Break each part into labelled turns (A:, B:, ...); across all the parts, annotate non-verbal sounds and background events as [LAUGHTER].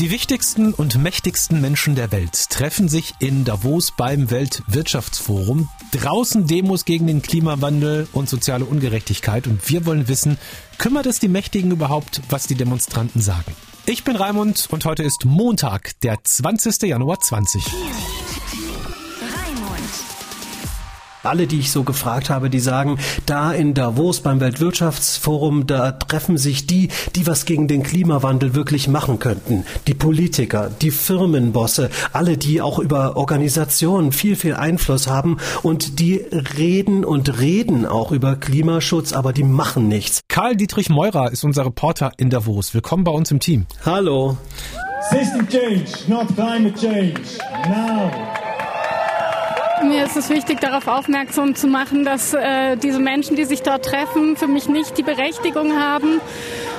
A: Die wichtigsten und mächtigsten Menschen der Welt treffen sich in Davos beim Weltwirtschaftsforum. Draußen Demos gegen den Klimawandel und soziale Ungerechtigkeit. Und wir wollen wissen, kümmert es die Mächtigen überhaupt, was die Demonstranten sagen? Ich bin Raimund und heute ist Montag, der 20. Januar 20
B: alle, die ich so gefragt habe, die sagen, da in Davos beim Weltwirtschaftsforum, da treffen sich die, die was gegen den Klimawandel wirklich machen könnten. Die Politiker, die Firmenbosse, alle, die auch über Organisationen viel, viel Einfluss haben und die reden und reden auch über Klimaschutz, aber die machen nichts.
A: Karl Dietrich Meurer ist unser Reporter in Davos. Willkommen bei uns im Team.
B: Hallo.
C: System change, not climate change. Now.
D: Mir ist es wichtig, darauf aufmerksam zu machen, dass äh, diese Menschen, die sich dort treffen, für mich nicht die Berechtigung haben,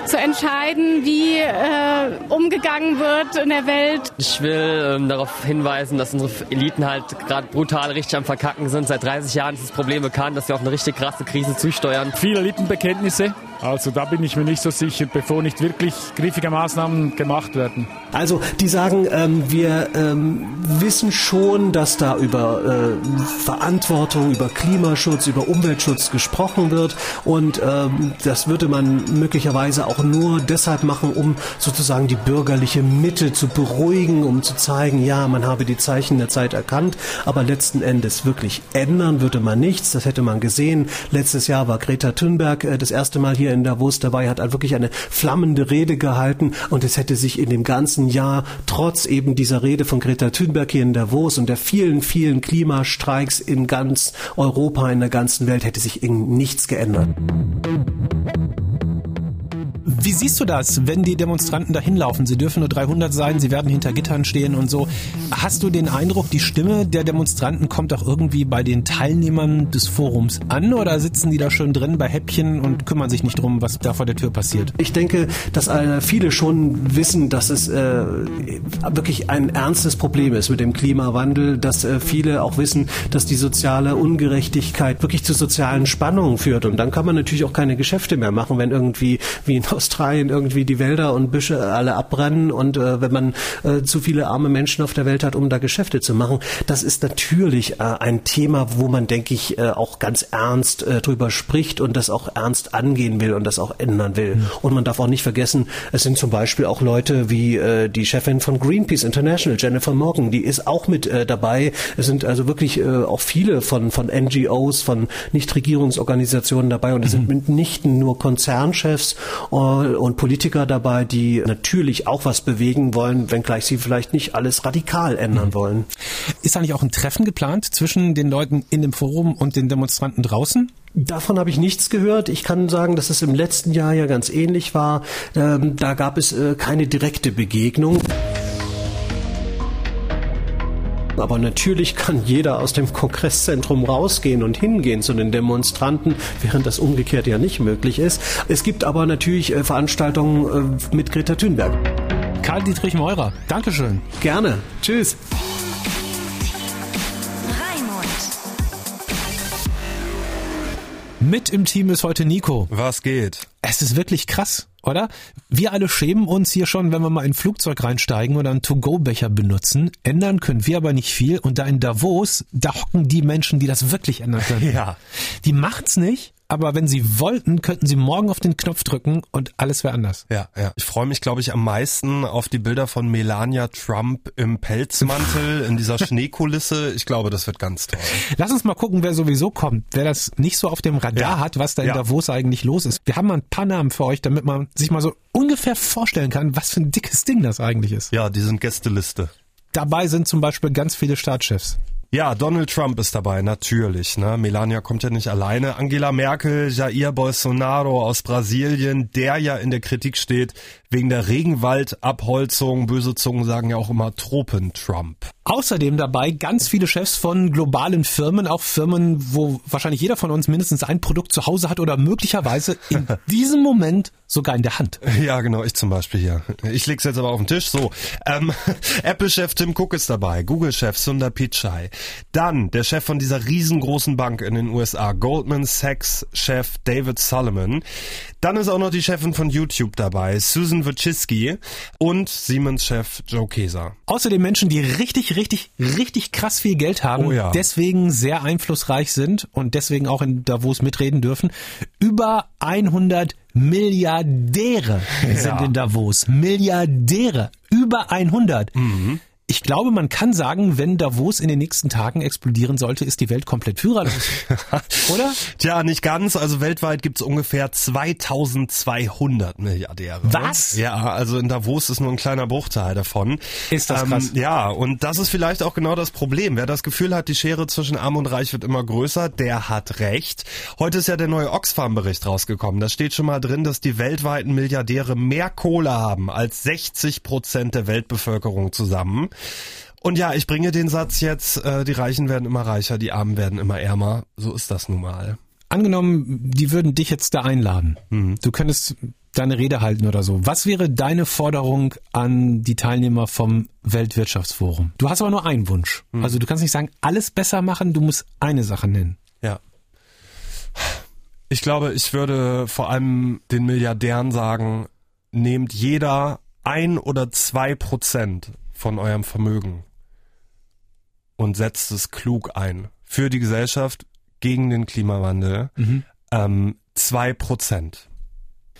D: zu entscheiden, wie äh, umgegangen wird in der Welt.
E: Ich will ähm, darauf hinweisen, dass unsere Eliten halt gerade brutal richtig am Verkacken sind. Seit 30 Jahren ist das Problem bekannt, dass wir auf eine richtig krasse Krise zusteuern.
F: Viele Elitenbekenntnisse. Also da bin ich mir nicht so sicher, bevor nicht wirklich griffige Maßnahmen gemacht werden.
B: Also die sagen, ähm, wir ähm, wissen schon, dass da über äh, Verantwortung, über Klimaschutz, über Umweltschutz gesprochen wird und ähm, das würde man möglicherweise auch nur deshalb machen, um sozusagen die bürgerliche Mitte zu beruhigen, um zu zeigen, ja, man habe die Zeichen der Zeit erkannt, aber letzten Endes wirklich ändern würde man nichts. Das hätte man gesehen. Letztes Jahr war Greta Thunberg äh, das erste Mal hier in Davos dabei, hat wirklich eine flammende Rede gehalten und es hätte sich in dem ganzen Jahr trotz eben dieser Rede von Greta Thunberg hier in Davos und der vielen, vielen Klimastreiks in ganz Europa, in der ganzen Welt hätte sich nichts geändert.
A: Wie siehst du das, wenn die Demonstranten da hinlaufen? Sie dürfen nur 300 sein, sie werden hinter Gittern stehen und so. Hast du den Eindruck, die Stimme der Demonstranten kommt auch irgendwie bei den Teilnehmern des Forums an oder sitzen die da schon drin bei Häppchen und kümmern sich nicht drum, was da vor der Tür passiert?
B: Ich denke, dass äh, viele schon wissen, dass es äh, wirklich ein ernstes Problem ist mit dem Klimawandel, dass äh, viele auch wissen, dass die soziale Ungerechtigkeit wirklich zu sozialen Spannungen führt. Und dann kann man natürlich auch keine Geschäfte mehr machen, wenn irgendwie wie in Australien Australien irgendwie die Wälder und Büsche alle abbrennen und äh, wenn man äh, zu viele arme Menschen auf der Welt hat, um da Geschäfte zu machen. Das ist natürlich äh, ein Thema, wo man, denke ich, äh, auch ganz ernst äh, drüber spricht und das auch ernst angehen will und das auch ändern will. Mhm. Und man darf auch nicht vergessen, es sind zum Beispiel auch Leute wie äh, die Chefin von Greenpeace International, Jennifer Morgan, die ist auch mit dabei. Es sind also wirklich auch viele von, von NGOs, von Nichtregierungsorganisationen dabei und es mhm. sind mitnichten nur Konzernchefs äh, und Politiker dabei, die natürlich auch was bewegen wollen, wenngleich sie vielleicht nicht alles radikal ändern mhm. wollen.
A: Ist eigentlich auch ein Treffen geplant zwischen den Leuten in dem Forum und den Demonstranten draußen?
B: Davon habe ich nichts gehört. Ich kann sagen, dass es im letzten Jahr ja ganz ähnlich war. Ähm, da gab es äh, keine direkte Begegnung. Aber natürlich kann jeder aus dem Kongresszentrum rausgehen und hingehen zu den Demonstranten, während das umgekehrt ja nicht möglich ist. Es gibt aber natürlich äh, Veranstaltungen äh, mit Greta Thunberg.
A: Karl Dietrich Meurer, Dankeschön.
B: Gerne. Tschüss.
A: Mit im Team ist heute Nico.
G: Was geht?
A: Es ist wirklich krass, oder? Wir alle schämen uns hier schon, wenn wir mal in ein Flugzeug reinsteigen oder einen To-Go-Becher benutzen. Ändern können wir aber nicht viel. Und da in Davos, da hocken die Menschen, die das wirklich ändern können. [LAUGHS]
G: Ja.
A: Die macht's nicht, aber wenn sie wollten, könnten sie morgen auf den Knopf drücken und alles wäre anders.
G: Ja, ja. Ich freue mich, glaube ich, am meisten auf die Bilder von Melania Trump im Pelzmantel [LAUGHS] in dieser Schneekulisse. Ich glaube, das wird ganz toll.
A: Lass uns mal gucken, wer sowieso kommt, wer das nicht so auf dem Radar ja. hat, was da in ja. Davos eigentlich los ist. Wir haben mal ein paar Namen für euch, damit man sich mal so ungefähr vorstellen kann, was für ein dickes Ding das eigentlich ist.
G: Ja, die sind Gästeliste.
A: Dabei sind zum Beispiel ganz viele Staatschefs.
G: Ja, Donald Trump ist dabei, natürlich. Ne? Melania kommt ja nicht alleine. Angela Merkel, Jair Bolsonaro aus Brasilien, der ja in der Kritik steht wegen der Regenwaldabholzung. Böse Zungen sagen ja auch immer Tropen-Trump.
A: Außerdem dabei ganz viele Chefs von globalen Firmen, auch Firmen, wo wahrscheinlich jeder von uns mindestens ein Produkt zu Hause hat oder möglicherweise in [LAUGHS] diesem Moment sogar in der Hand.
G: Ja, genau, ich zum Beispiel hier. Ich leg's jetzt aber auf den Tisch. So, ähm, [LAUGHS] Apple-Chef Tim Cook ist dabei, Google-Chef Sundar Pichai, dann der Chef von dieser riesengroßen Bank in den USA, Goldman Sachs-Chef David Solomon. Dann ist auch noch die Chefin von YouTube dabei, Susan Wojcicki und Siemens-Chef Joe Keser.
A: Außerdem Menschen, die richtig, richtig, richtig krass viel Geld haben,
G: Oh ja.
A: deswegen sehr einflussreich sind und deswegen auch in Davos mitreden dürfen. Über 100 Milliardäre [LAUGHS] sind in Davos. Milliardäre. Über 100. Ich glaube, man kann sagen, wenn Davos in den nächsten Tagen explodieren sollte, ist die Welt komplett führerlos. [LAUGHS] Oder?
G: Tja, nicht ganz. Also weltweit gibt's ungefähr 2200 Milliardäre.
A: Was?
G: Ja, also in Davos ist nur ein kleiner Bruchteil davon.
A: Ist das krass.
G: Ja, und das ist vielleicht auch genau das Problem. Wer das Gefühl hat, die Schere zwischen Arm und Reich wird immer größer, der hat recht. Heute ist ja der neue Oxfam-Bericht rausgekommen. Da steht schon mal drin, dass die weltweiten Milliardäre mehr Kohle haben als 60 Prozent der Weltbevölkerung zusammen. Und ja, ich bringe den Satz jetzt, äh, die Reichen werden immer reicher, die Armen werden immer ärmer. So ist das nun mal.
A: Angenommen, die würden dich jetzt da einladen. Du könntest deine Rede halten oder so. Was wäre deine Forderung an die Teilnehmer vom Weltwirtschaftsforum? Du hast aber nur einen Wunsch. Also du kannst nicht sagen, alles besser machen, du musst eine Sache nennen.
G: Ja. Ich glaube, ich würde vor allem den Milliardären sagen, nehmt jeder ein oder zwei Prozent von eurem Vermögen und setzt es klug ein. Für die Gesellschaft, gegen den Klimawandel. Ähm, zwei Prozent.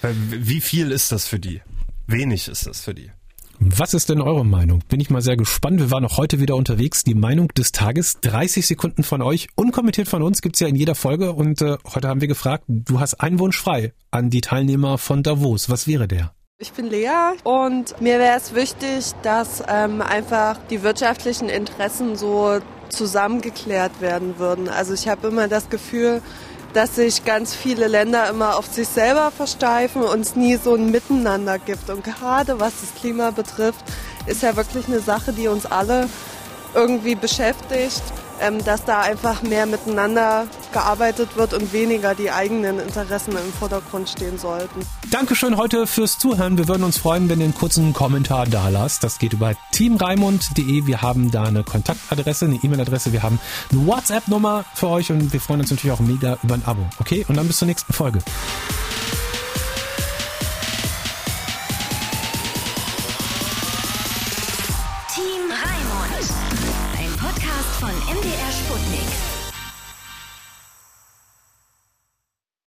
G: Weil Wie viel ist das für die? Wenig ist das für die.
A: Was ist denn eure Meinung? Bin ich mal sehr gespannt. Wir waren auch heute wieder unterwegs. Die Meinung des Tages. 30 Sekunden von euch. Unkommentiert von uns gibt's ja in jeder Folge. Und äh, heute haben wir gefragt, du hast einen Wunsch frei an die Teilnehmer von Davos. Was wäre der?
H: Ich bin Lea und mir wäre es wichtig, dass ähm, einfach die wirtschaftlichen Interessen so zusammengeklärt werden würden. Also ich habe immer das Gefühl, dass sich ganz viele Länder immer auf sich selber versteifen und es nie so ein Miteinander gibt. Und gerade was das Klima betrifft, ist ja wirklich eine Sache, die uns alle irgendwie beschäftigt, ähm, dass da einfach mehr miteinander gearbeitet wird und weniger die eigenen Interessen im Vordergrund stehen sollten.
A: Dankeschön heute fürs Zuhören. Wir würden uns freuen, wenn ihr einen kurzen Kommentar da lasst. Das geht über teamreimund.de. Wir haben da eine Kontaktadresse, eine E-Mail-Adresse. Wir haben eine WhatsApp-Nummer für euch und wir freuen uns natürlich auch mega über ein Abo. Okay? Und dann bis zur nächsten Folge.
I: Team Raimund. Ein Podcast von MDR Sputnik.